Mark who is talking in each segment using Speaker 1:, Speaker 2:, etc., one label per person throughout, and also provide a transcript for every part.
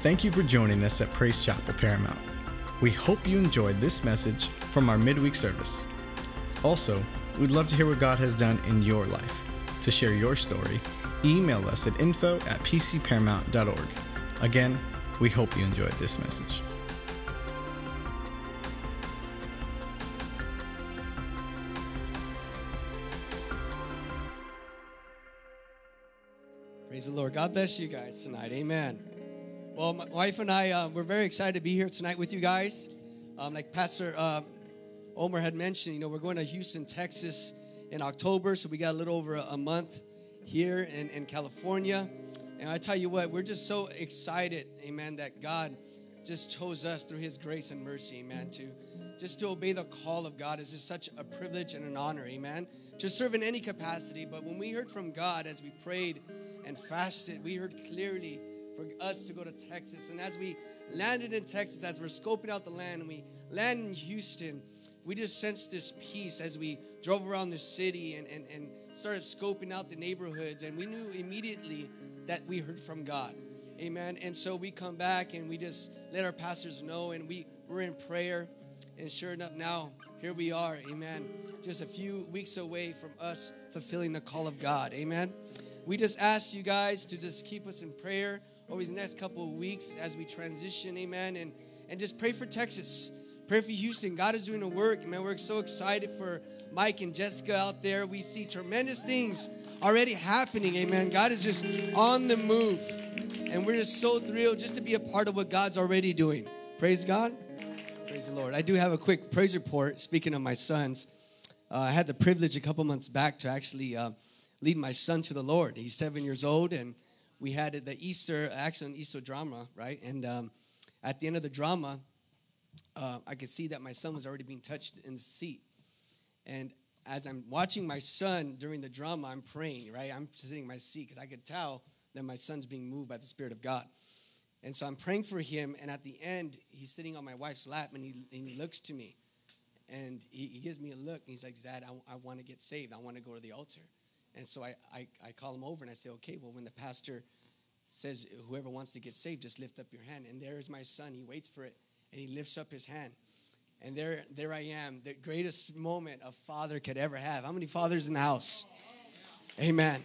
Speaker 1: Thank you for joining us at Praise Chapel Paramount. We hope you enjoyed this message from our midweek service. Also, we'd love to hear what God has done in your life. To share your story, email us at info at pcparamount.org. Again, we hope you enjoyed this message.
Speaker 2: Praise the Lord. God bless you guys tonight. Amen. Well, my wife and I, uh, we're very excited to be here tonight with you guys. Um, like Pastor uh, Omar had mentioned, you know, we're going to Houston, Texas in October, so we got a little over a, a month here in, in California. And I tell you what, we're just so excited, amen, that God just chose us through his grace and mercy, amen, to just to obey the call of God is just such a privilege and an honor, amen, to serve in any capacity. But when we heard from God as we prayed and fasted, we heard clearly for us to go to Texas. And as we landed in Texas, as we're scoping out the land, and we land in Houston, we just sensed this peace as we drove around the city and, and, and started scoping out the neighborhoods. And we knew immediately that we heard from God. Amen. And so we come back and we just let our pastors know, and we were in prayer. And sure enough, now here we are. Amen. Just a few weeks away from us fulfilling the call of God. Amen. We just ask you guys to just keep us in prayer over these next couple of weeks as we transition. Amen. And and just pray for Texas. Pray for Houston. God is doing a work. Man, we're so excited for Mike and Jessica out there. We see tremendous things already happening. Amen. God is just on the move. And we're just so thrilled just to be a part of what God's already doing. Praise God. Praise the Lord. I do have a quick praise report. Speaking of my sons, uh, I had the privilege a couple months back to actually uh, lead my son to the Lord. He's seven years old, and we had the Easter, actually, an Easter drama, right? And um, at the end of the drama, uh, I could see that my son was already being touched in the seat. And as I'm watching my son during the drama, I'm praying, right? I'm sitting in my seat because I could tell that my son's being moved by the Spirit of God. And so I'm praying for him, and at the end, he's sitting on my wife's lap, and he, and he looks to me, and he, he gives me a look, and he's like, Dad, I, I want to get saved. I want to go to the altar. And so I, I, I call him over, and I say, okay, well, when the pastor says, whoever wants to get saved, just lift up your hand. And there is my son. He waits for it, and he lifts up his hand. And there, there I am, the greatest moment a father could ever have. How many fathers in the house? Amen.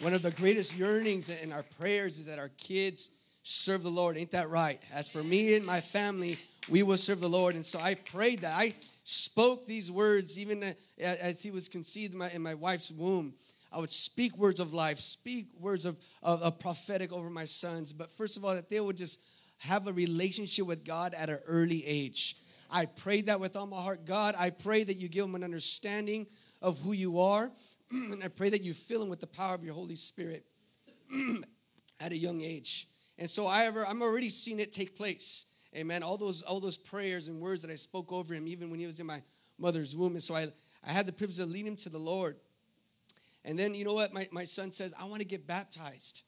Speaker 2: One of the greatest yearnings in our prayers is that our kids serve the Lord. Ain't that right? As for me and my family, we will serve the Lord. And so I prayed that. I spoke these words even as he was conceived in my, in my wife's womb. I would speak words of life, speak words of, of, of prophetic over my sons. But first of all, that they would just have a relationship with God at an early age. I prayed that with all my heart. God, I pray that you give them an understanding of who you are. and I pray that you fill them with the power of your Holy Spirit at a young age. And so I ever, I'm already seeing it take place. Amen. All those, all those prayers and words that I spoke over him, even when he was in my mother's womb. And so I, I had the privilege to lead him to the Lord. And then, you know what? My, my son says, I want to get baptized.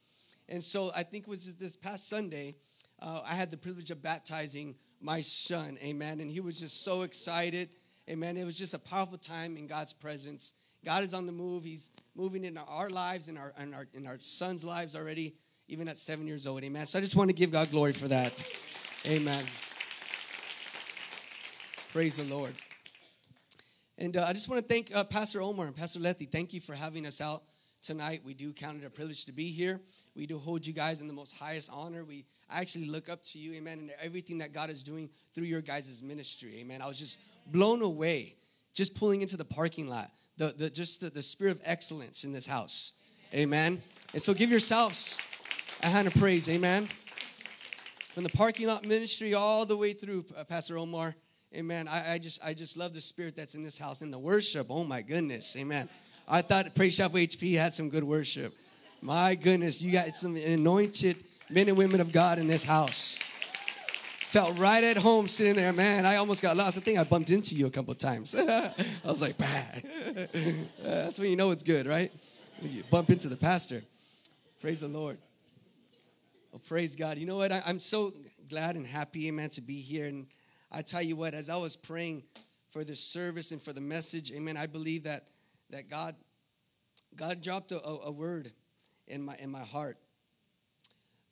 Speaker 2: And so I think it was this past Sunday, uh, I had the privilege of baptizing my son. Amen. And he was just so excited. Amen. It was just a powerful time in God's presence. God is on the move. He's moving in our lives and our, our, our son's lives already, even at seven years old. Amen. So I just want to give God glory for that. Amen. Praise the Lord. And uh, I just want to thank uh, Pastor Omar and Pastor Letty. Thank you for having us out tonight. We do count it a privilege to be here. We do hold you guys in the most highest honor. We actually look up to you, amen, and everything that God is doing through your guys' ministry, amen. I was just blown away just pulling into the parking lot, the, the just the, the spirit of excellence in this house, amen. And so give yourselves a hand of praise, amen. From the parking lot ministry all the way through, Pastor Omar, Amen. I, I, just I just love the spirit that's in this house. And the worship, oh my goodness. Amen. I thought Praise Chapel HP had some good worship. My goodness, you got some anointed men and women of God in this house. Felt right at home sitting there, man. I almost got lost. I think I bumped into you a couple times. I was like, bad. that's when you know it's good, right? When you bump into the pastor. Praise the Lord. Oh, praise God. You know what? I, I'm so glad and happy, amen, to be here. And I tell you what, as I was praying for this service and for the message, amen, I believe that that God God dropped a, a word in my in my heart.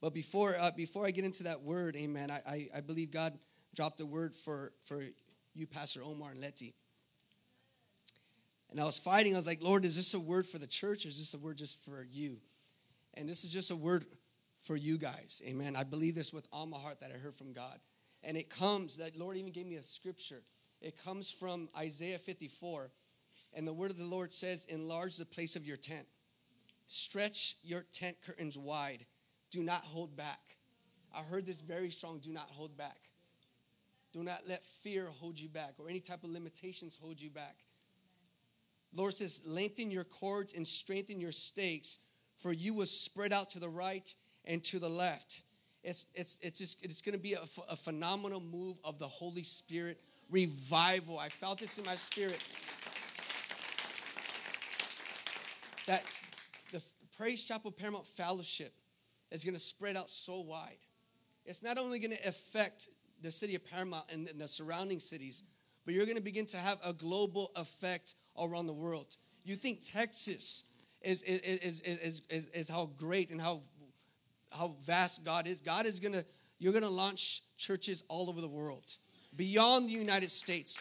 Speaker 2: But before uh, before I get into that word, Amen. I, I I believe God dropped a word for for you, Pastor Omar and Letty. And I was fighting. I was like, Lord, is this a word for the church or is this a word just for you? And this is just a word for you guys. Amen. I believe this with all my heart that I heard from God. And it comes, that Lord even gave me a scripture. It comes from Isaiah 54. And the word of the Lord says, Enlarge the place of your tent, stretch your tent curtains wide, do not hold back. I heard this very strong do not hold back. Do not let fear hold you back or any type of limitations hold you back. Lord says, lengthen your cords and strengthen your stakes, for you will spread out to the right and to the left. It's, it's, it's just it's going to be a, a phenomenal move of the Holy Spirit revival. I felt this in my spirit. That the Praise Chapel Paramount Fellowship is going to spread out so wide. It's not only going to affect the city of Paramount and, and the surrounding cities, but you're going to begin to have a global effect around the world. You think Texas is, is, is, is, is, is how great and how, how vast God is. God is to, you're to launch churches all over the world, beyond the United States,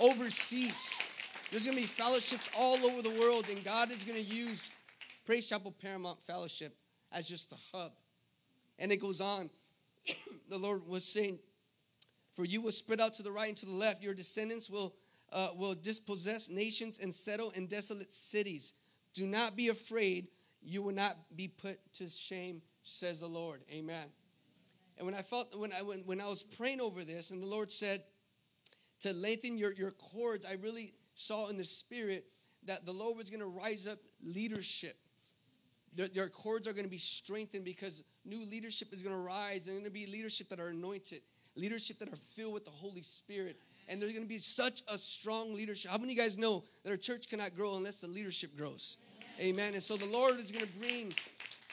Speaker 2: overseas. There's to be fellowships all over the world, and God is to use Praise Chapel Paramount Fellowship as just a hub. And it goes on. the Lord was saying, For you will spread out to the right and to the left, your descendants will uh, will dispossess nations and settle in desolate cities. Do not be afraid, you will not be put to shame, says the Lord. Amen. And when I felt when I when, when I was praying over this, and the Lord said to lengthen your, your cords, I really saw in the spirit that the Lord was going to rise up leadership. Their, their cords are going to be strengthened because new leadership is going to rise. And going to be leadership that are anointed, leadership that are filled with the Holy Spirit and there's going to be such a strong leadership. How many of you guys know that our church cannot grow unless the leadership grows? Amen. And so the Lord is going to bring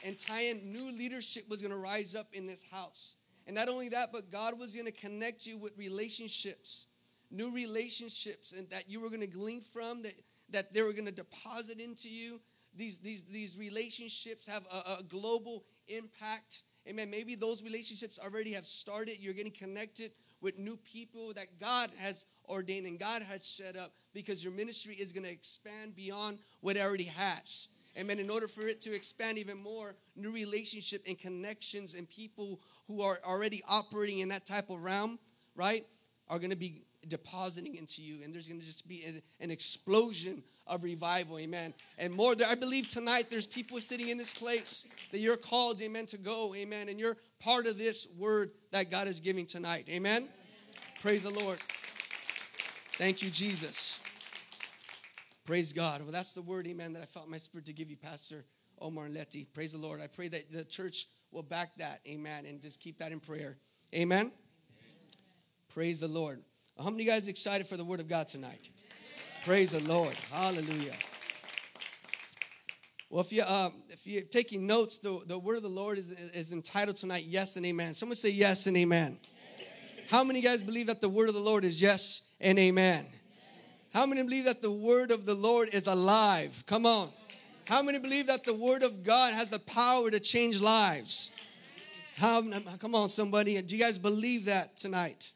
Speaker 2: and in new leadership was going to rise up in this house. And not only that, but God was going to connect you with relationships, new relationships, and that you were going to glean from, that, that they were going to deposit into you. These, these, these relationships have a, a global impact. Amen. Maybe those relationships already have started. You're getting connected with new people that God has ordained and God has set up because your ministry is going to expand beyond what it already has. Amen. In order for it to expand even more, new relationship and connections and people who are already operating in that type of realm, right, are going to be depositing into you. And there's going to just be an, an explosion of revival. Amen. And more, I believe tonight there's people sitting in this place that you're called, amen, to go. Amen. And you're part of this word that God is giving tonight. Amen? Amen. Praise the Lord. Thank you, Jesus. Praise God. Well, that's the word, amen, that I felt my spirit to give you, Pastor Omar and Letty. Praise the Lord. I pray that the church will back that, amen, and just keep that in prayer. Amen? amen. Praise the Lord. How many of you guys excited for the word of God tonight? Praise the Lord. Hallelujah. Well, if you um, if you're taking notes, the, the word of the Lord is, is entitled tonight, Yes and Amen. Someone say yes and amen. yes. How many guys believe that the word of the Lord is yes and amen? How many believe that the word of the Lord is alive? Come on. How many believe that the word of God has the power to change lives? How, come on, somebody. Do you guys believe that tonight?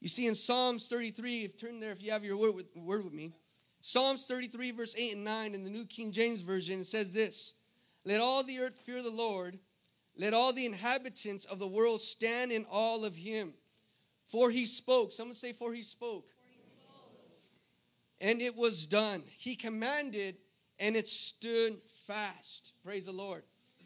Speaker 2: You see, in Psalms 33, if turn there if you have your word with, word with me. Psalms 33, verse 8 and 9 in the New King James Version says this Let all the earth fear the Lord, let all the inhabitants of the world stand in awe of him. For he spoke. Someone say, For he spoke. And it was done. He commanded, and it stood fast. Praise the Lord.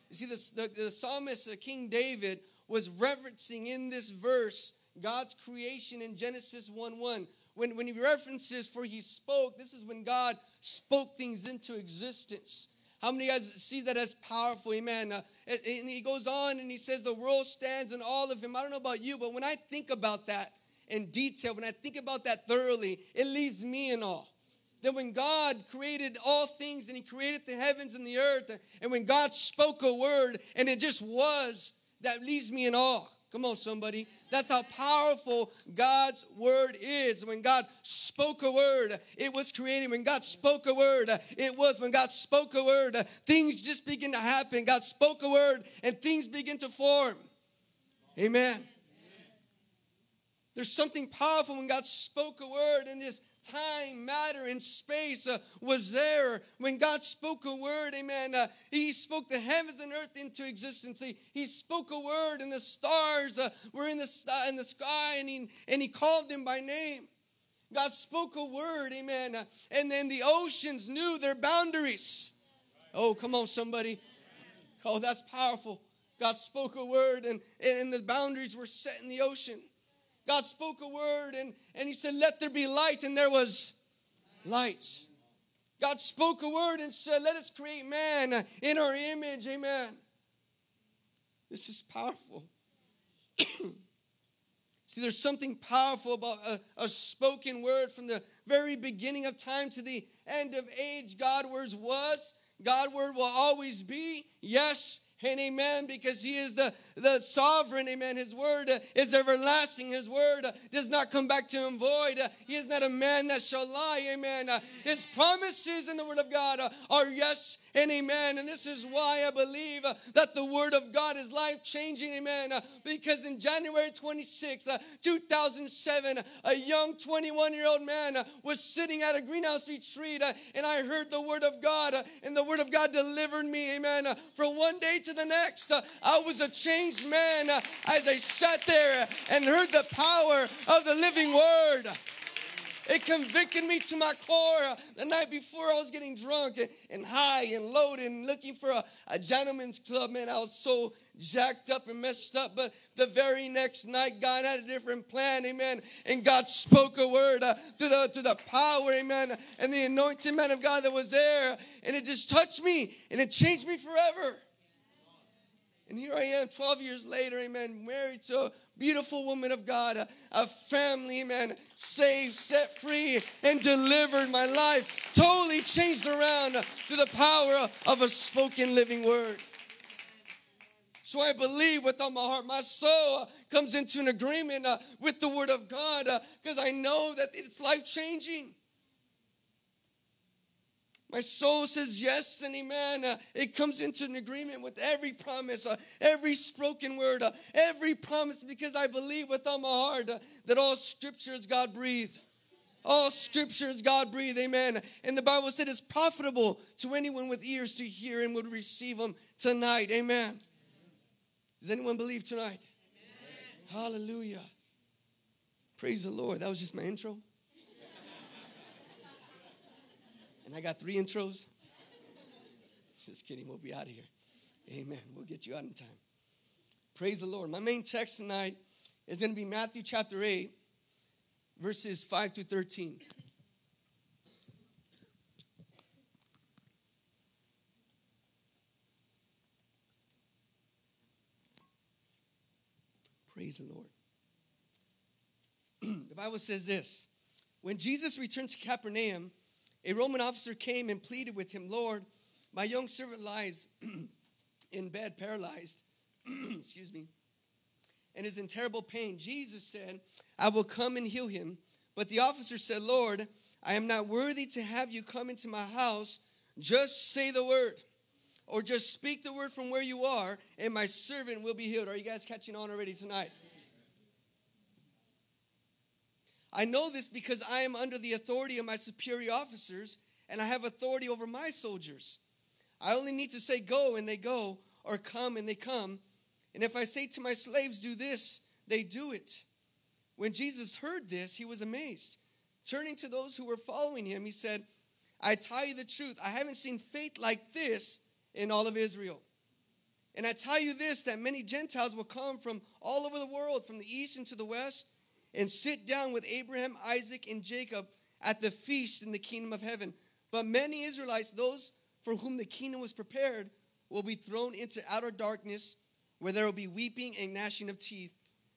Speaker 2: You see, the, the, the psalmist, uh, King David, was referencing in this verse God's creation in Genesis 1 1 when, when he references for he spoke, this is when God spoke things into existence. How many guys see that as powerful? Amen. Uh, and he goes on and he says, The world stands in all of him. I don't know about you, but when I think about that in detail, when I think about that thoroughly, it leaves me in awe. That when God created all things and he created the heavens and the earth, and when God spoke a word and it just was, that leaves me in awe. Come on, somebody. That's how powerful God's word is. When God spoke a word, it was created. When God spoke a word, it was. When God spoke a word, things just begin to happen. God spoke a word and things begin to form. Amen. There's something powerful when God spoke a word and just time, matter, and space uh, was there. When God spoke a word, amen, uh, He spoke the heavens and earth into existence. He, he spoke a word, and the stars uh, were in the, in the sky, and he, and he called them by name. God spoke a word, amen, uh, and then the oceans knew their boundaries. Oh, come on, somebody. Oh, that's powerful. God spoke a word, and, and the boundaries were set in the ocean. God spoke a word and, and He said, Let there be light, and there was light. God spoke a word and said, Let us create man in our image. Amen. This is powerful. See, there's something powerful about a, a, spoken word from the very beginning of time to the end of age. God words was, God word will always be, yes and amen, because He is the, the sovereign, amen. His word is everlasting. His word does not come back to Him void. He is not a man that shall lie, amen. His promises in the word of God are yes and amen. And this is why I believe that the word of God is life changing, amen. Because in January 26, 2007, a young 21 year old man was sitting at a greenhouse retreat and I heard the word of God, and the word of God delivered me, amen. From one day to the next, uh, I was a changed man uh, as I sat there and heard the power of the living word. It convicted me to my core. Uh, the night before, I was getting drunk and high and loaded and looking for a, a gentleman's club. Man, I was so jacked up and messed up. But the very next night, God had a different plan. Amen. And God spoke a word uh, to, the, to the power. Amen. And the anointed man of God that was there. And it just touched me and it changed me forever. And here I am 12 years later, amen, married to a beautiful woman of God, a, a family, amen, saved, set free, and delivered. My life totally changed around through the power of a spoken living word. So I believe with all my heart. My soul comes into an agreement uh, with the word of God because uh, I know that it's life changing. My soul says yes and amen. Uh, it comes into an agreement with every promise, uh, every spoken word, uh, every promise, because I believe with all my heart uh, that all scriptures God breathed. All scriptures God breathed, amen. And the Bible said it's profitable to anyone with ears to hear and would receive them tonight, amen. Does anyone believe tonight? Amen. Hallelujah. Praise the Lord. That was just my intro. And I got three intros. Just kidding, we'll be out of here. Amen. We'll get you out in time. Praise the Lord. My main text tonight is going to be Matthew chapter 8, verses 5 to 13. Praise the Lord. the Bible says this When Jesus returned to Capernaum, a Roman officer came and pleaded with him, Lord, my young servant lies in bed, paralyzed, excuse me, and is in terrible pain. Jesus said, I will come and heal him. But the officer said, Lord, I am not worthy to have you come into my house. Just say the word, or just speak the word from where you are, and my servant will be healed. Are you guys catching on already tonight? I know this because I am under the authority of my superior officers and I have authority over my soldiers. I only need to say go and they go, or come and they come. And if I say to my slaves, do this, they do it. When Jesus heard this, he was amazed. Turning to those who were following him, he said, I tell you the truth, I haven't seen faith like this in all of Israel. And I tell you this that many Gentiles will come from all over the world, from the east and to the west and sit down with Abraham, Isaac, and Jacob at the feast in the kingdom of heaven. But many Israelites, those for whom the kingdom was prepared, will be thrown into outer darkness where there will be weeping and gnashing of teeth.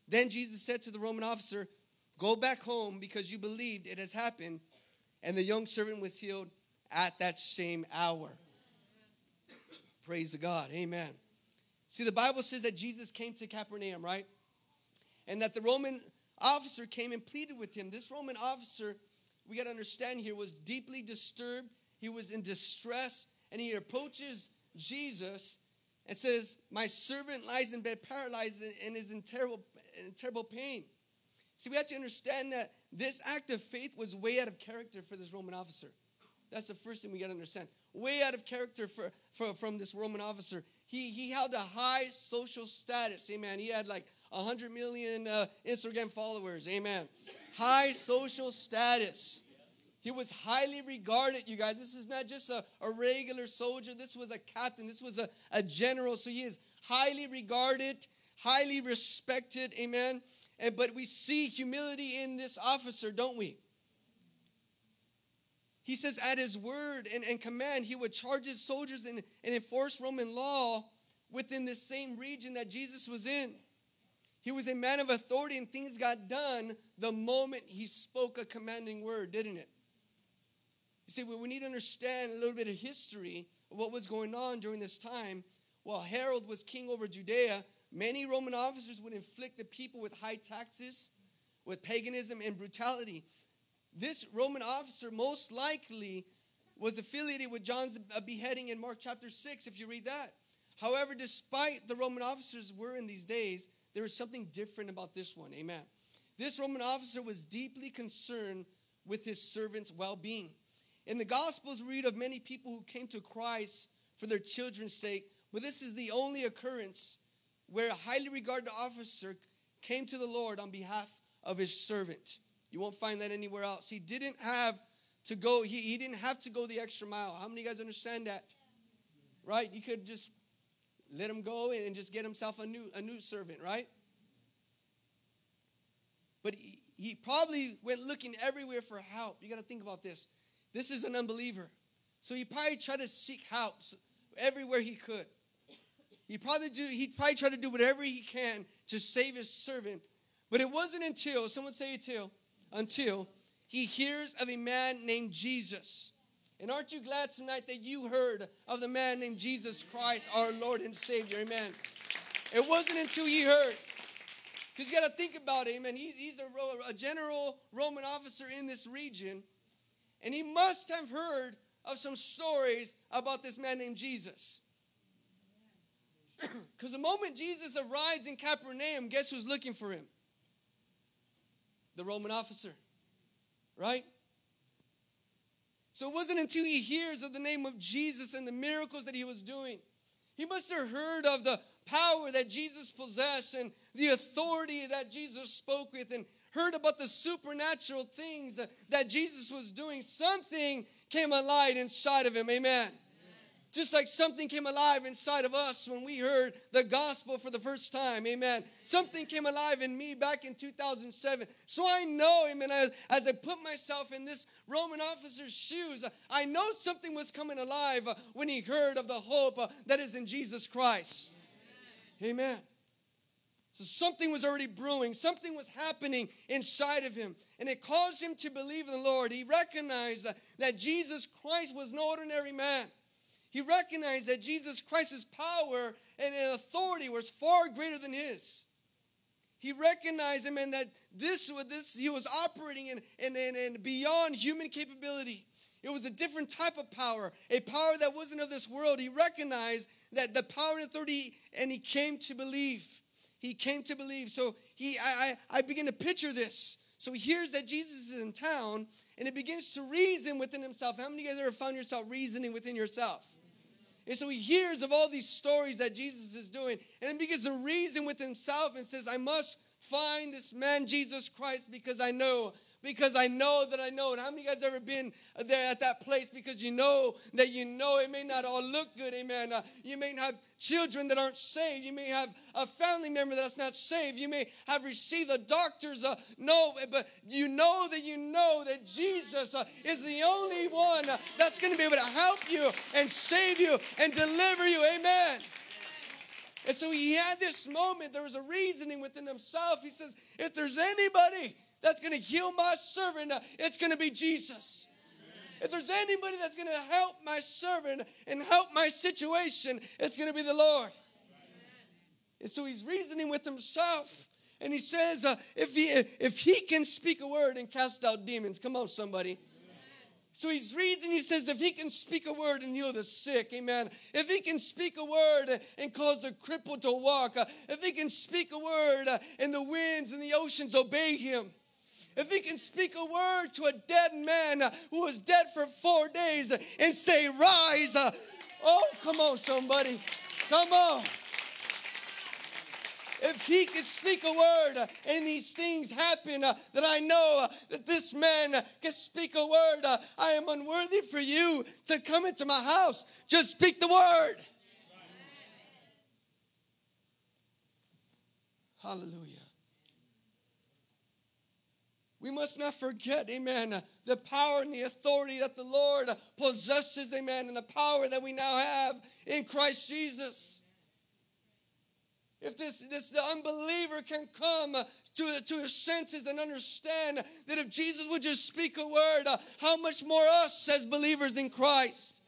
Speaker 2: Then Jesus said to the Roman officer, Go back home because you believed it has happened. And the young servant was healed at that same hour. Praise the God. Amen. See, the Bible says that Jesus came to Capernaum, right? and that the Roman officer came and pleaded with him. This Roman officer, we got to understand here, was deeply disturbed. He was in distress, and he approaches Jesus and says, My servant lies in bed paralyzed and is in terrible, in terrible pain. See, we have to understand that this act of faith was way out of character for this Roman officer. That's the first thing we got to understand. Way out of character for, for, from this Roman officer. He, he held a high social status. Amen. He had like 100 million uh, Instagram followers. Amen. High social status. He was highly regarded, you guys. This is not just a, a regular soldier. This was a captain. This was a, a general. So he is highly regarded, highly respected. Amen. And, but we see humility in this officer, don't we? He says, at his word and, and command, he would charge his soldiers and, and enforce Roman law within the same region that Jesus was in. He was a man of authority, and things got done the moment he spoke a commanding word, didn't it? You see, we need to understand a little bit of history of what was going on during this time. While Herod was king over Judea, many Roman officers would inflict the people with high taxes, with paganism and brutality. This Roman officer most likely was affiliated with John's beheading in Mark chapter 6, if you read that. However, despite the Roman officers were in these days, there was something different about this one. Amen. This Roman officer was deeply concerned with his servant's well being. In the Gospels, we read of many people who came to Christ for their children's sake, but this is the only occurrence where a highly regarded officer came to the Lord on behalf of his servant. You won't find that anywhere else. He didn't have to go, he, he didn't have to go the extra mile. How many of you guys understand that? Right? You could just let him go and just get himself a new, a new servant, right? But he, he probably went looking everywhere for help. You got to think about this. This is an unbeliever. So he probably tried to seek help everywhere he could. He probably do he probably tried to do whatever he can to save his servant. But it wasn't until, someone say until, until he hears of a man named Jesus. And aren't you glad tonight that you heard of the man named Jesus Christ, our Lord and Savior? Amen. It wasn't until he heard. Because you got to think about it, amen. He's, he's a, a general Roman officer in this region. And he must have heard of some stories about this man named Jesus. Because the moment Jesus arrives in Capernaum, guess who's looking for him? The Roman officer, right? So it wasn't until he hears of the name of Jesus and the miracles that he was doing. He must have heard of the power that Jesus possessed and the authority that Jesus spoke with and heard about the supernatural things that Jesus was doing. Something came alive inside of him. Amen. Just like something came alive inside of us when we heard the gospel for the first time. Amen. Something came alive in me back in 2007. So I know, amen, as, as I put myself in this Roman officer's shoes, I know something was coming alive uh, when he heard of the hope uh, that is in Jesus Christ. Amen. So something was already brewing, something was happening inside of him, and it caused him to believe in the Lord. He recognized that, that Jesus Christ was no ordinary man. He recognized that Jesus Christ's power and authority was far greater than his. He recognized him and that this was this he was operating in, in, in, in beyond human capability. It was a different type of power, a power that wasn't of this world. He recognized that the power and authority, and he came to believe. He came to believe. So he I, I, I begin to picture this. So he hears that Jesus is in town, and it begins to reason within himself. How many of you guys ever found yourself reasoning within yourself? And so he hears of all these stories that Jesus is doing and he begins to reason with himself and says, I must find this man, Jesus Christ, because I know because I know that I know And How many of you guys ever been there at that place because you know that you know it may not all look good, amen. Uh, you may have children that aren't saved. You may have a family member that's not saved. You may have received a doctor's uh, no, but you know that you know that Jesus uh, is the only one uh, that's going to be able to help you and save you and deliver you, amen. And so he had this moment. There was a reasoning within himself. He says, if there's anybody that's going to heal my servant, it's going to be Jesus. If there's anybody that's going to help my servant and help my situation, it's going to be the Lord. And so he's reasoning with himself. and he says, uh, if, he, if he can speak a word and cast out demons, come on, somebody. So he's reading, he says, if he can speak a word and heal the sick, amen. If he can speak a word and cause the crippled to walk, uh, if he can speak a word uh, and the winds and the oceans obey him, if he can speak a word to a dead man uh, who was dead for four days and say, rise, oh, come on, somebody, come on if he could speak a word uh, and these things happen, uh, that I know uh, that this man uh, can speak a word. Uh, I am unworthy for you to come into my house. Just speak the word. Hallelujah. We must not forget, amen, the power and the authority that the Lord possesses, amen, and the power that we now have in Christ Jesus. If this, this the unbeliever can come to, to his senses and understand that if Jesus would just speak a word, how much more us as believers in Christ?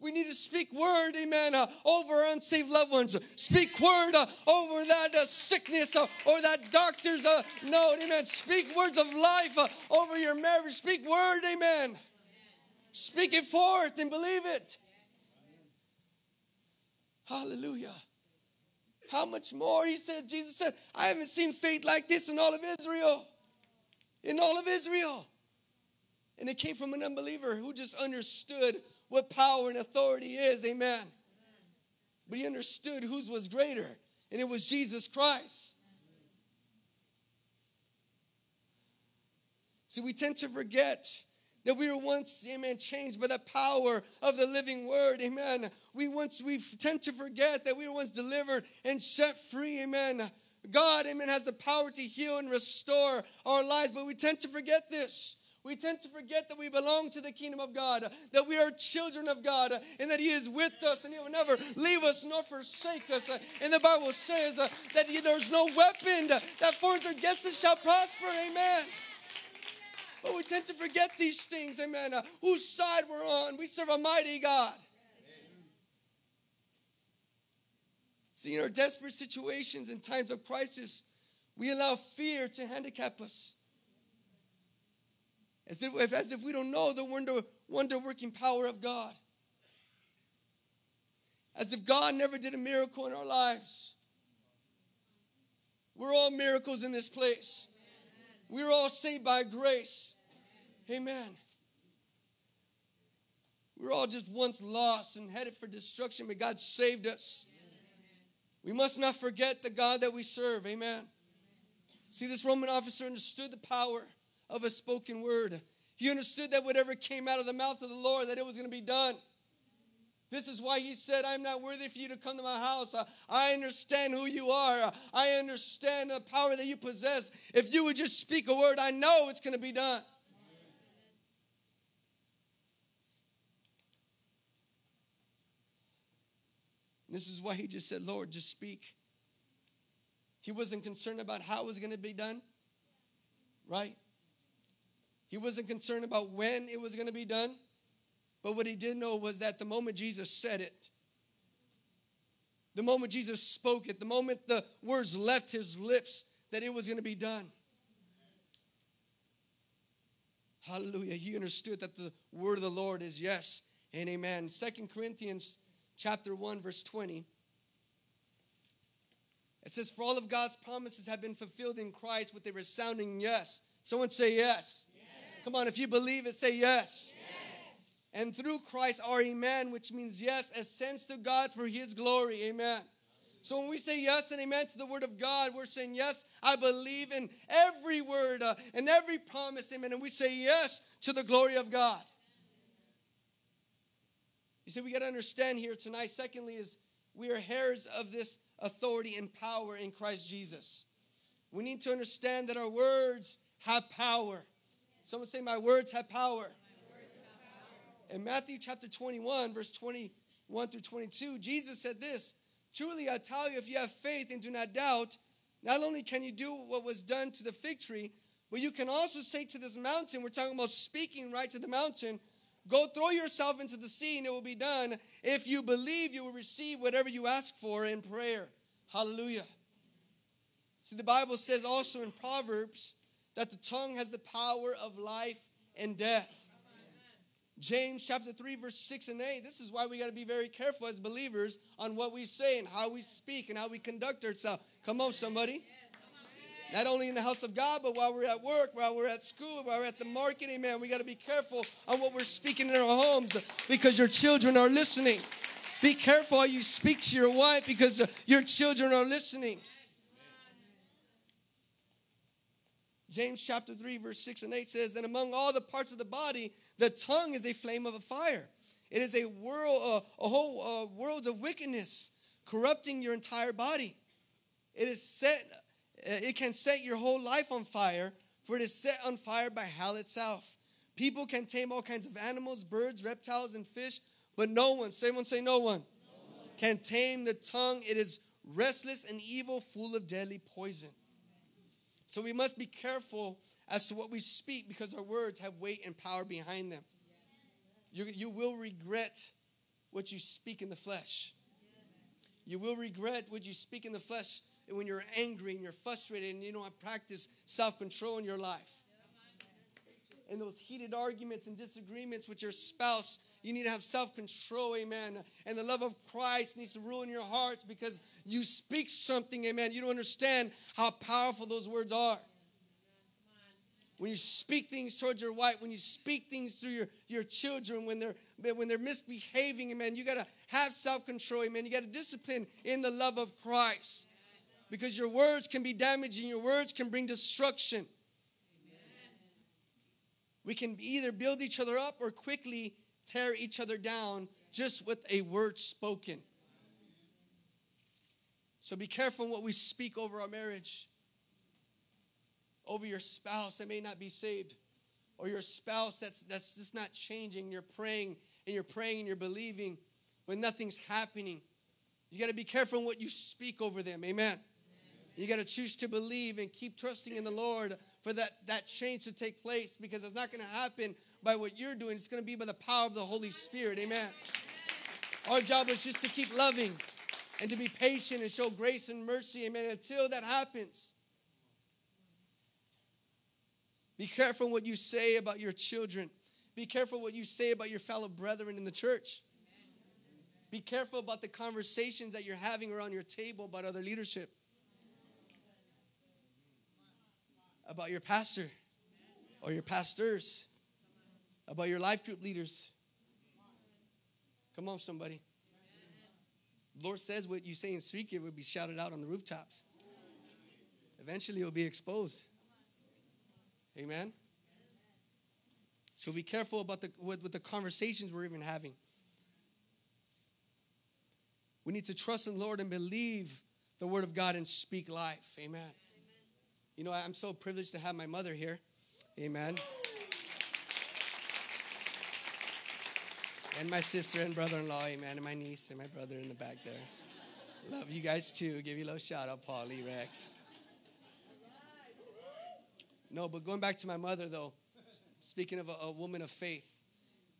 Speaker 2: We need to speak word, amen, uh, over unsaved loved ones. Speak word uh, over that uh, sickness uh, or that doctor's uh, note, amen. Speak words of life uh, over your marriage. Speak word, amen. Speak it forth and believe it. Hallelujah. How much more? He said, Jesus said, I haven't seen faith like this in all of Israel. In all of Israel. And it came from an unbeliever who just understood what power and authority is. Amen. But he understood whose was greater, and it was Jesus Christ. See, we tend to forget that we were once, amen, changed by the power of the living word, amen. We once, we tend to forget that we were once delivered and set free, amen. God, amen, has the power to heal and restore our lives, but we tend to forget this. We tend to forget that we belong to the kingdom of God, that we are children of God, and that He is with us and He will never leave us nor forsake us. And the Bible says that there's no weapon that forms against us shall prosper. Amen. But we tend to forget these things, amen. Whose side we're on. We serve a mighty God. See, in our desperate situations in times of crisis, we allow fear to handicap us. As if, as if we don't know the wonder, wonder working power of God. As if God never did a miracle in our lives. We're all miracles in this place. We're all saved by grace. Amen. We're all just once lost and headed for destruction, but God saved us. We must not forget the God that we serve. Amen. See, this Roman officer understood the power of a spoken word. He understood that whatever came out of the mouth of the Lord, that it was going to be done. This is why he said, I'm not worthy for you to come to my house. I understand who you are. I understand the power that you possess. If you would just speak a word, I know it's going to be done. This is why he just said, Lord, just speak. He wasn't concerned about how it was going to be done, right? He wasn't concerned about when it was going to be done. But what he did know was that the moment Jesus said it, the moment Jesus spoke it, the moment the words left his lips, that it was going to be done. Hallelujah. He understood that the word of the Lord is yes and amen. Second Corinthians chapter 1 verse 20 it says for all of god's promises have been fulfilled in christ with a resounding yes someone say yes, yes. Come on if you believe it say yes. yes and through christ our amen which means yes ascends to god for his glory amen so when we say yes and amen to the word of God, we're saying yes, I believe in every word uh, and every promise, amen. And we say yes to the glory of God. You see, we got to understand here tonight. Secondly, is we are heirs of this authority and power in Christ Jesus. We need to understand that our words have power. Someone say, My words have power. Words have power. In Matthew chapter 21, verse 21 through 22, Jesus said this Truly, I tell you, if you have faith and do not doubt, not only can you do what was done to the fig tree, but you can also say to this mountain, we're talking about speaking right to the mountain, Go throw yourself into the sea and it will be done. If you believe, you will receive whatever you ask for in prayer. Hallelujah. See, the Bible says also in Proverbs that the tongue has the power of life and death. James chapter 3, verse 6 and 8. This is why we got to be very careful as believers on what we say and how we speak and how we conduct ourselves. Come on, somebody. Not only in the house of God, but while we're at work, while we're at school, while we're at the market, amen. We got to be careful on what we're speaking in our homes because your children are listening. Be careful how you speak to your wife because your children are listening. James chapter 3, verse 6 and 8 says, And among all the parts of the body, the tongue is a flame of a fire. It is a world, uh, a whole uh, world of wickedness, corrupting your entire body. It is set, uh, it can set your whole life on fire, for it is set on fire by hell itself. People can tame all kinds of animals, birds, reptiles, and fish, but no one, say one, say no one, no one. can tame the tongue. It is restless and evil, full of deadly poison. So we must be careful as to what we speak because our words have weight and power behind them. You, you will regret what you speak in the flesh. You will regret what you speak in the flesh when you're angry and you're frustrated and you don't practice self control in your life. In those heated arguments and disagreements with your spouse, you need to have self control, amen. And the love of Christ needs to rule in your hearts because you speak something, amen. You don't understand how powerful those words are. When you speak things towards your wife, when you speak things through your, your children, when they're when they're misbehaving, amen, you gotta have self-control, amen. You gotta discipline in the love of Christ. Because your words can be damaging, your words can bring destruction. We can either build each other up or quickly tear each other down just with a word spoken. So be careful what we speak over our marriage, over your spouse that may not be saved, or your spouse that's that's just not changing. You're praying and you're praying and you're believing, but nothing's happening. You got to be careful what you speak over them. Amen. You got to choose to believe and keep trusting in the Lord for that, that change to take place because it's not going to happen by what you're doing. It's going to be by the power of the Holy Spirit. Amen. Our job is just to keep loving and to be patient and show grace and mercy. Amen. Until that happens. Be careful what you say about your children. Be careful what you say about your fellow brethren in the church. Be careful about the conversations that you're having around your table about other leadership, about your pastor or your pastors about your life group leaders. Come on, somebody. Lord says what you say in secret will be shouted out on the rooftops. Eventually, it will be exposed. Amen. So be careful about the with, with the conversations we're even having. We need to trust in the Lord and believe the word of God and speak life. Amen. Amen. You know, I'm so privileged to have my mother here. Amen. And my sister and brother-in-law, amen, and my niece and my brother in the back there. Love you guys too. Give you a little shout out, Paulie Rex. No, but going back to my mother though, speaking of a, a woman of faith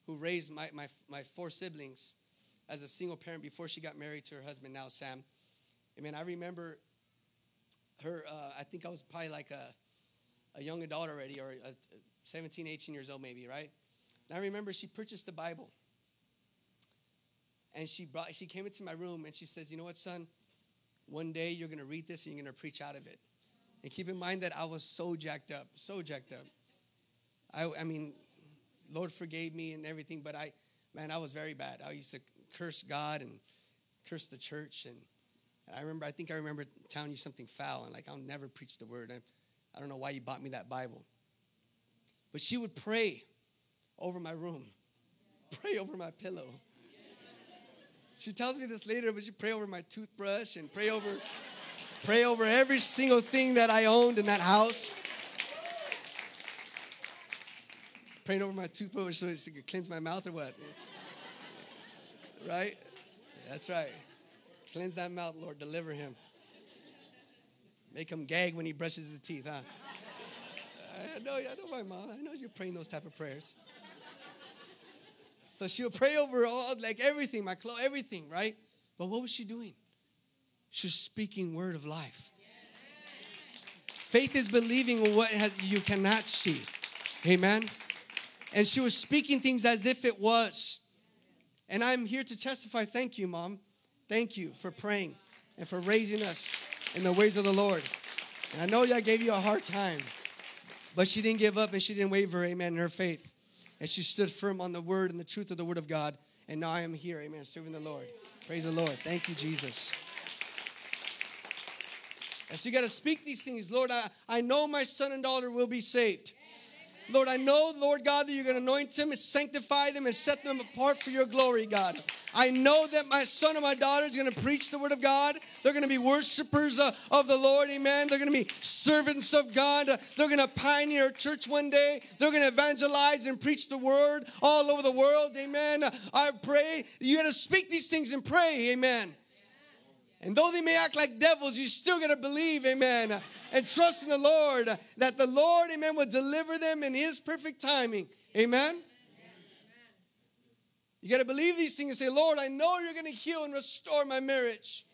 Speaker 2: who raised my, my, my four siblings as a single parent before she got married to her husband now, Sam. I mean, I remember her, uh, I think I was probably like a, a young adult already, or a, 17, 18 years old maybe, right? And I remember she purchased the Bible and she brought she came into my room and she says, "You know what, son? One day you're going to read this and you're going to preach out of it." And keep in mind that I was so jacked up, so jacked up. I I mean, Lord forgave me and everything, but I man, I was very bad. I used to curse God and curse the church and I remember, I think I remember telling you something foul, and like, I'll never preach the word. I, I don't know why you bought me that Bible. But she would pray over my room, pray over my pillow. She tells me this later, but she pray over my toothbrush and pray over, pray over every single thing that I owned in that house. Praying over my toothbrush so she could cleanse my mouth or what? Right? That's right. Cleanse that mouth, Lord. Deliver him. Make him gag when he brushes his teeth, huh? I know, I know my mom. I know you're praying those type of prayers. So she would pray over all, like everything, my clothes, everything, right? But what was she doing? She's speaking word of life. Faith is believing what has, you cannot see. Amen. And she was speaking things as if it was. And I'm here to testify. Thank you, Mom. Thank you for praying and for raising us in the ways of the Lord. And I know I gave you a hard time, but she didn't give up and she didn't waver, amen, in her faith. And she stood firm on the word and the truth of the word of God. And now I am here, amen, serving the Lord. Praise the Lord. Thank you, Jesus. And so you got to speak these things. Lord, I, I know my son and daughter will be saved. Lord, I know, Lord God, that you're going to anoint them and sanctify them and set them apart for your glory, God. I know that my son and my daughter is going to preach the word of God. They're going to be worshipers uh, of the Lord, amen. They're going to be servants of God. They're going to pioneer a church one day. They're going to evangelize and preach the word all over the world, amen. I pray you got to speak these things and pray, amen. And though they may act like devils, you still got to believe, amen and trust in the Lord that the Lord, amen, will deliver them in His perfect timing. Amen. You got to believe these things and say, Lord, I know you're going to heal and restore my marriage.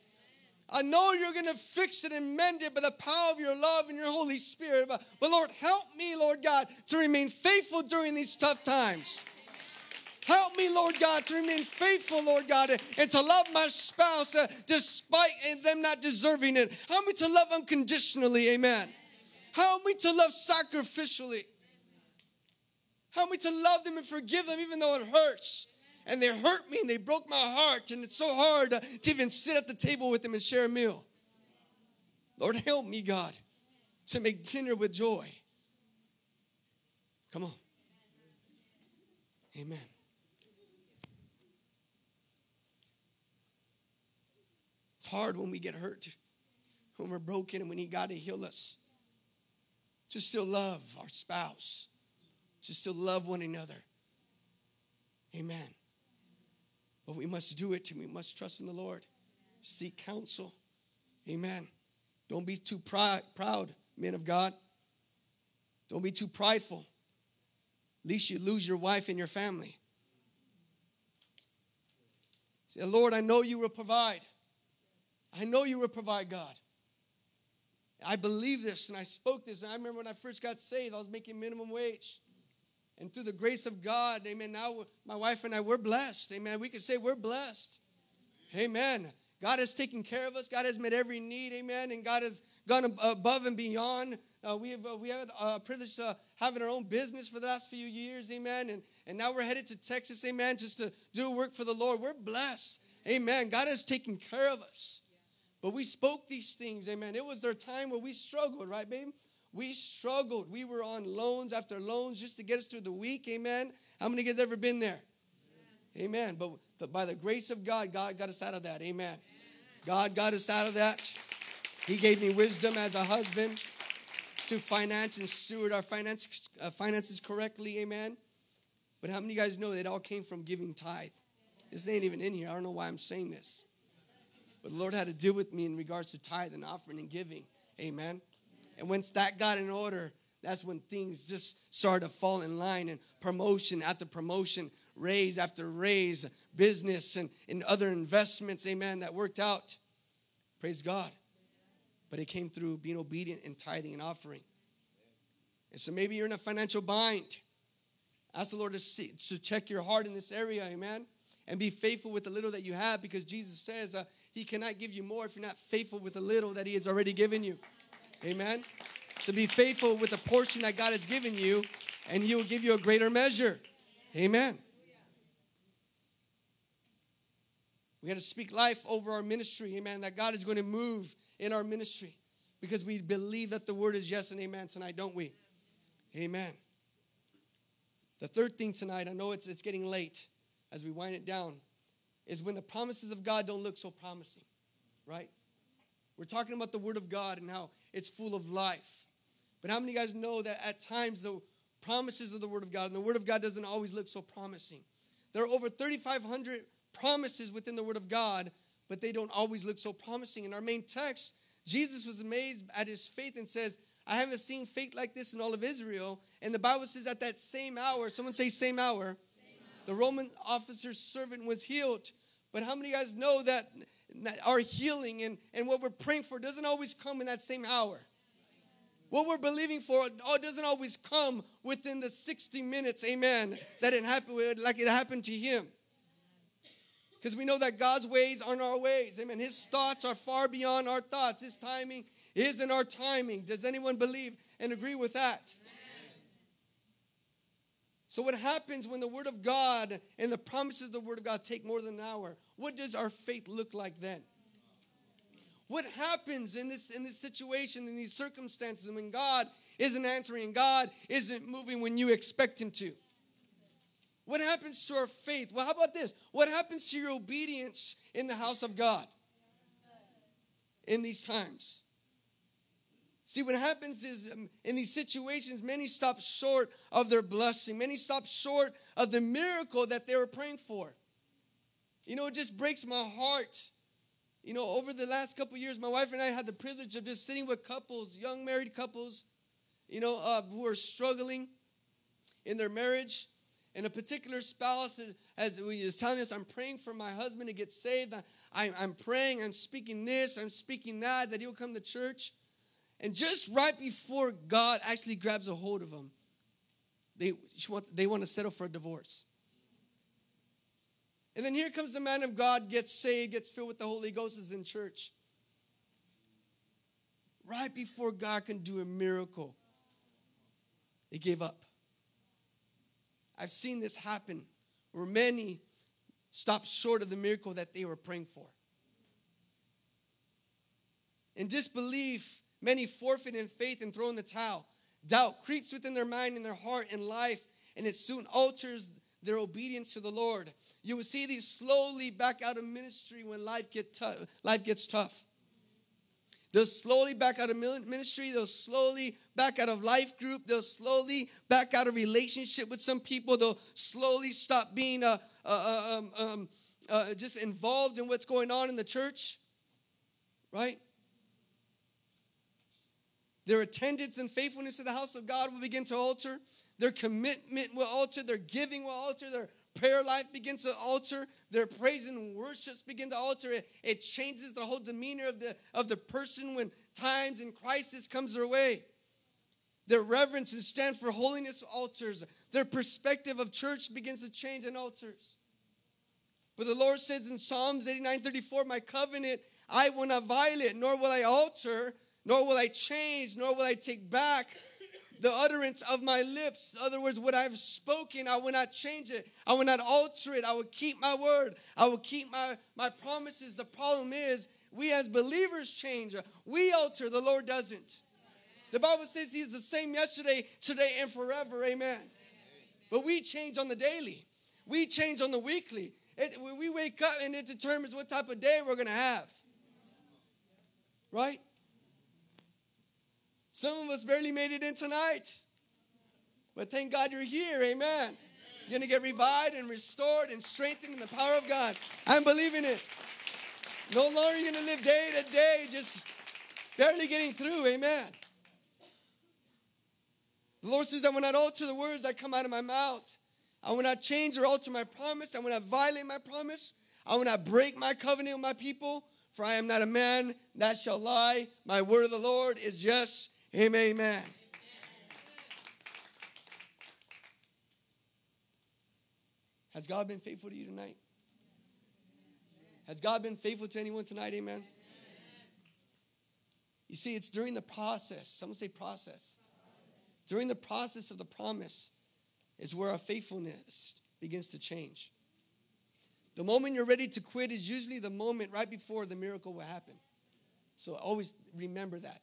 Speaker 2: I know you're going to fix it and mend it by the power of your love and your Holy Spirit. But, but Lord, help me, Lord God, to remain faithful during these tough times. Help me, Lord God, to remain faithful, Lord God, and to love my spouse uh, despite them not deserving it. Help me to love unconditionally, amen. Help me to love sacrificially. Help me to love them and forgive them even though it hurts. And they hurt me and they broke my heart, and it's so hard uh, to even sit at the table with them and share a meal. Lord, help me, God, to make dinner with joy. Come on. Amen. It's hard when we get hurt, when we're broken, and we need God to heal us. To still love our spouse, to still love one another. Amen. But we must do it and we must trust in the Lord. Seek counsel. Amen. Don't be too proud, proud, men of God. Don't be too prideful. Least you lose your wife and your family. Say, Lord, I know you will provide. I know you will provide, God. I believe this and I spoke this. And I remember when I first got saved, I was making minimum wage. And through the grace of God, amen, now my wife and I, we're blessed. Amen. We can say we're blessed. Amen. God has taken care of us. God has met every need. Amen. And God has gone above and beyond. Uh, we have uh, we have a uh, privilege of having our own business for the last few years. Amen. And, and now we're headed to Texas. Amen. Just to do work for the Lord. We're blessed. Amen. God has taken care of us. But we spoke these things, amen. It was their time where we struggled, right, babe? We struggled. We were on loans after loans just to get us through the week, amen. How many of you guys ever been there? Amen. But, but by the grace of God, God got us out of that, amen. God got us out of that. He gave me wisdom as a husband to finance and steward our finance, uh, finances correctly, amen. But how many of you guys know that it all came from giving tithe? This ain't even in here. I don't know why I'm saying this. But the Lord had to deal with me in regards to tithe and offering and giving. Amen. And once that got in order, that's when things just started to fall in line and promotion after promotion, raise after raise, business and, and other investments, amen, that worked out. Praise God. But it came through being obedient and tithing and offering. And so maybe you're in a financial bind. Ask the Lord to, see, to check your heart in this area, amen. And be faithful with the little that you have because Jesus says, uh, he cannot give you more if you're not faithful with the little that He has already given you. Amen. So be faithful with the portion that God has given you, and He will give you a greater measure. Amen. We got to speak life over our ministry, amen, that God is going to move in our ministry because we believe that the word is yes and amen tonight, don't we? Amen. The third thing tonight, I know it's, it's getting late as we wind it down, is when the promises of God don't look so promising, right? We're talking about the Word of God and how it's full of life. But how many of you guys know that at times the promises of the Word of God and the Word of God doesn't always look so promising? There are over 3,500 promises within the Word of God, but they don't always look so promising. In our main text, Jesus was amazed at his faith and says, I haven't seen faith like this in all of Israel. And the Bible says at that same hour, someone say same hour, the Roman officer's servant was healed. But how many guys know that, our healing and, and what we're praying for doesn't always come in that same hour? What we're believing for doesn't always come within the 60 minutes, amen, that it happened like it happened to him. Because we know that God's ways aren't our ways. Amen. His thoughts are far beyond our thoughts. His timing isn't our timing. Does anyone believe and agree with that? So, what happens when the Word of God and the promises of the Word of God take more than an hour? What does our faith look like then? What happens in this in this situation, in these circumstances, when God isn't answering and God isn't moving when you expect Him to? What happens to our faith? Well, how about this? What happens to your obedience in the house of God in these times? See, what happens is um, in these situations, many stop short of their blessing. Many stop short of the miracle that they were praying for. You know, it just breaks my heart. You know, over the last couple years, my wife and I had the privilege of just sitting with couples, young married couples, you know, uh, who are struggling in their marriage. And a particular spouse is, as he is telling us, I'm praying for my husband to get saved. I, I'm praying, I'm speaking this, I'm speaking that, that he'll come to church. And just right before God actually grabs a hold of them, they, they want to settle for a divorce. And then here comes the man of God, gets saved, gets filled with the Holy Ghost, is in church. Right before God can do a miracle, they gave up. I've seen this happen where many stop short of the miracle that they were praying for. In disbelief, many forfeit in faith and throw in the towel. Doubt creeps within their mind and their heart and life, and it soon alters their obedience to the Lord. You will see these slowly back out of ministry when life, get tough, life gets tough. They'll slowly back out of ministry. They'll slowly back out of life group. They'll slowly back out of relationship with some people. They'll slowly stop being uh, uh, uh, um, um, uh, just involved in what's going on in the church. Right? Their attendance and faithfulness to the house of God will begin to alter. Their commitment will alter. Their giving will alter. Their prayer life begins to alter. Their praise and worships begin to alter. It, it changes the whole demeanor of the, of the person when times and crisis comes their way. Their reverence and stand for holiness alters. Their perspective of church begins to change and alters. But the Lord says in Psalms 89 34, My covenant I will not violate, nor will I alter, nor will I change, nor will I take back the utterance of my lips. In other words, what I've spoken, I will not change it. I will not alter it. I will keep my word. I will keep my, my promises. The problem is, we as believers change. We alter, the Lord doesn't. The Bible says He's the same yesterday, today, and forever. Amen. But we change on the daily, we change on the weekly. It, we wake up and it determines what type of day we're going to have. Right? Some of us barely made it in tonight. But thank God you're here. Amen. You're going to get revived and restored and strengthened in the power of God. I'm believing it. No longer you're going to live day to day just barely getting through. Amen. The Lord says, I will not alter the words that come out of my mouth. I will not change or alter my promise. I will not violate my promise. I will not break my covenant with my people. For I am not a man that shall lie. My word of the Lord is yes Amen. Amen. Has God been faithful to you tonight? Has God been faithful to anyone tonight? Amen. You see, it's during the process. Someone say process. During the process of the promise is where our faithfulness begins to change. The moment you're ready to quit is usually the moment right before the miracle will happen. So always remember that.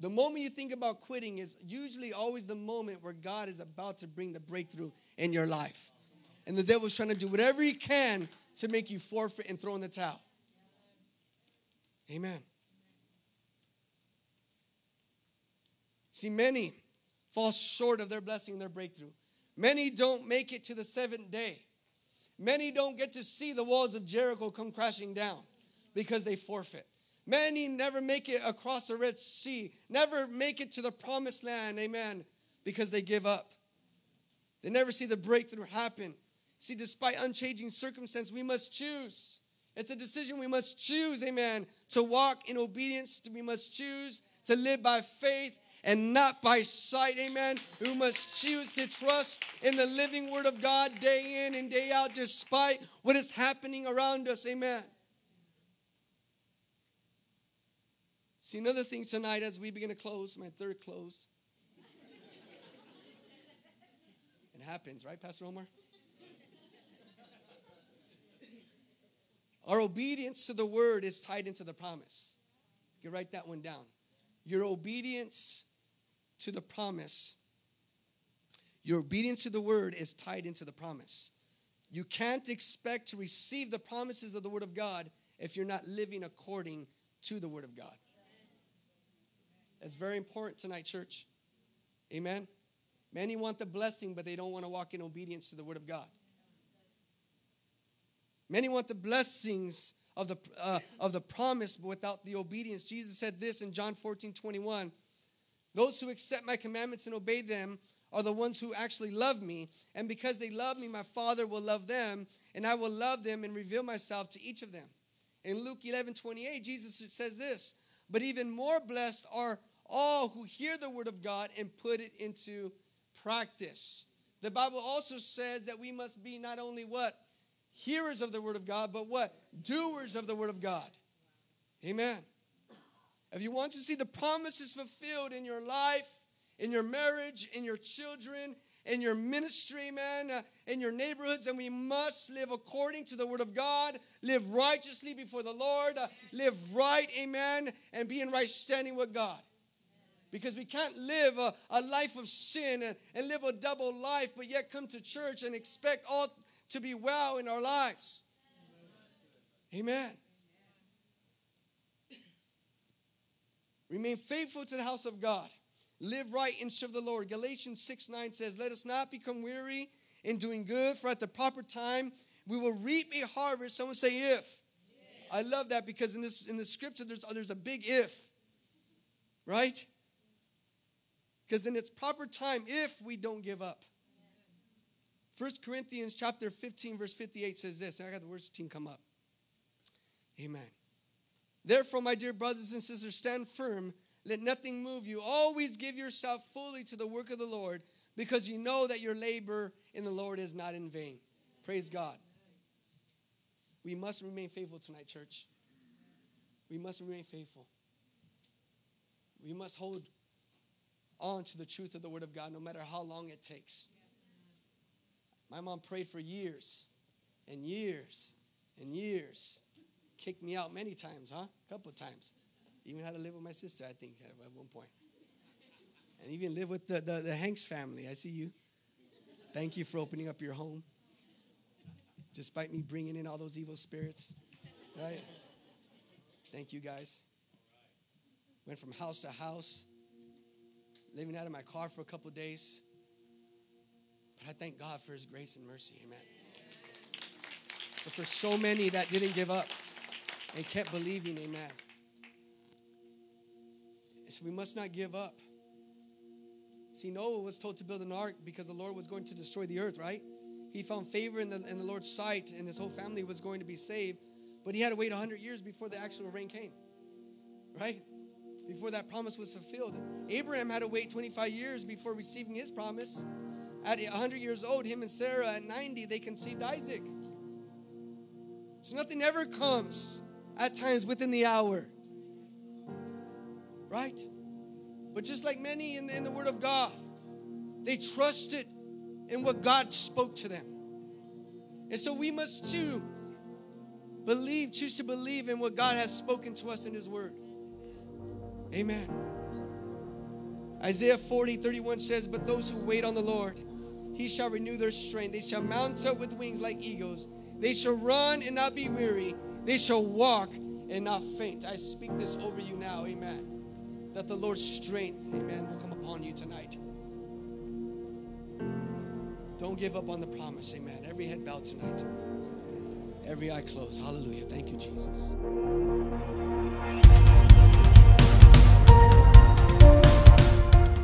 Speaker 2: The moment you think about quitting is usually always the moment where God is about to bring the breakthrough in your life. And the devil's trying to do whatever he can to make you forfeit and throw in the towel. Amen. See, many fall short of their blessing and their breakthrough. Many don't make it to the seventh day. Many don't get to see the walls of Jericho come crashing down because they forfeit. Many never make it across the Red Sea, never make it to the promised land, amen, because they give up. They never see the breakthrough happen. See, despite unchanging circumstance, we must choose. It's a decision we must choose, amen, to walk in obedience. We must choose to live by faith and not by sight. Amen. We must choose to trust in the living word of God day in and day out, despite what is happening around us. Amen. See, another thing tonight as we begin to close, my third close. it happens, right, Pastor Omar? Our obedience to the word is tied into the promise. You write that one down. Your obedience to the promise, your obedience to the word is tied into the promise. You can't expect to receive the promises of the word of God if you're not living according to the word of God. That's very important tonight, church. Amen. Many want the blessing, but they don't want to walk in obedience to the word of God. Many want the blessings of the, uh, of the promise, but without the obedience. Jesus said this in John 14 21 Those who accept my commandments and obey them are the ones who actually love me. And because they love me, my Father will love them, and I will love them and reveal myself to each of them. In Luke 11 28, Jesus says this But even more blessed are all who hear the word of God and put it into practice. The Bible also says that we must be not only what? Hearers of the word of God, but what? Doers of the word of God. Amen. If you want to see the promises fulfilled in your life, in your marriage, in your children, in your ministry, man, uh, in your neighborhoods, and we must live according to the word of God, live righteously before the Lord, uh, live right, amen, and be in right standing with God. Because we can't live a, a life of sin and, and live a double life, but yet come to church and expect all to be well in our lives. Amen. Remain faithful to the house of God. Live right and serve the Lord. Galatians 6 9 says, Let us not become weary in doing good, for at the proper time we will reap a harvest. Someone say, if. I love that because in this in the scripture there's, there's a big if. Right? Because in its proper time, if we don't give up. First Corinthians chapter 15, verse 58 says this, and I got the words team come up. Amen. Therefore, my dear brothers and sisters, stand firm. Let nothing move you. Always give yourself fully to the work of the Lord, because you know that your labor in the Lord is not in vain. Praise God. We must remain faithful tonight, church. We must remain faithful. We must hold on to the truth of the Word of God, no matter how long it takes. My mom prayed for years and years and years. Kicked me out many times, huh? A couple of times. Even had to live with my sister, I think, at one point. And even live with the, the, the Hanks family. I see you. Thank you for opening up your home. Despite me bringing in all those evil spirits, right? Thank you guys. Went from house to house, living out of my car for a couple days. But I thank God for His grace and mercy. Amen. But for so many that didn't give up and kept believing, amen. So we must not give up. See, Noah was told to build an ark because the Lord was going to destroy the earth, right? He found favor in the, in the Lord's sight and his whole family was going to be saved. But he had to wait 100 years before the actual rain came, right? Before that promise was fulfilled. Abraham had to wait 25 years before receiving his promise. At 100 years old, him and Sarah at 90, they conceived Isaac. So nothing ever comes at times within the hour. Right? But just like many in the, in the Word of God, they trusted in what God spoke to them. And so we must too believe, choose to believe in what God has spoken to us in His Word. Amen. Isaiah 40, 31 says, But those who wait on the Lord, he shall renew their strength. They shall mount up with wings like eagles. They shall run and not be weary. They shall walk and not faint. I speak this over you now, amen. That the Lord's strength, amen, will come upon you tonight. Don't give up on the promise, amen. Every head bowed tonight, every eye closed. Hallelujah. Thank you, Jesus.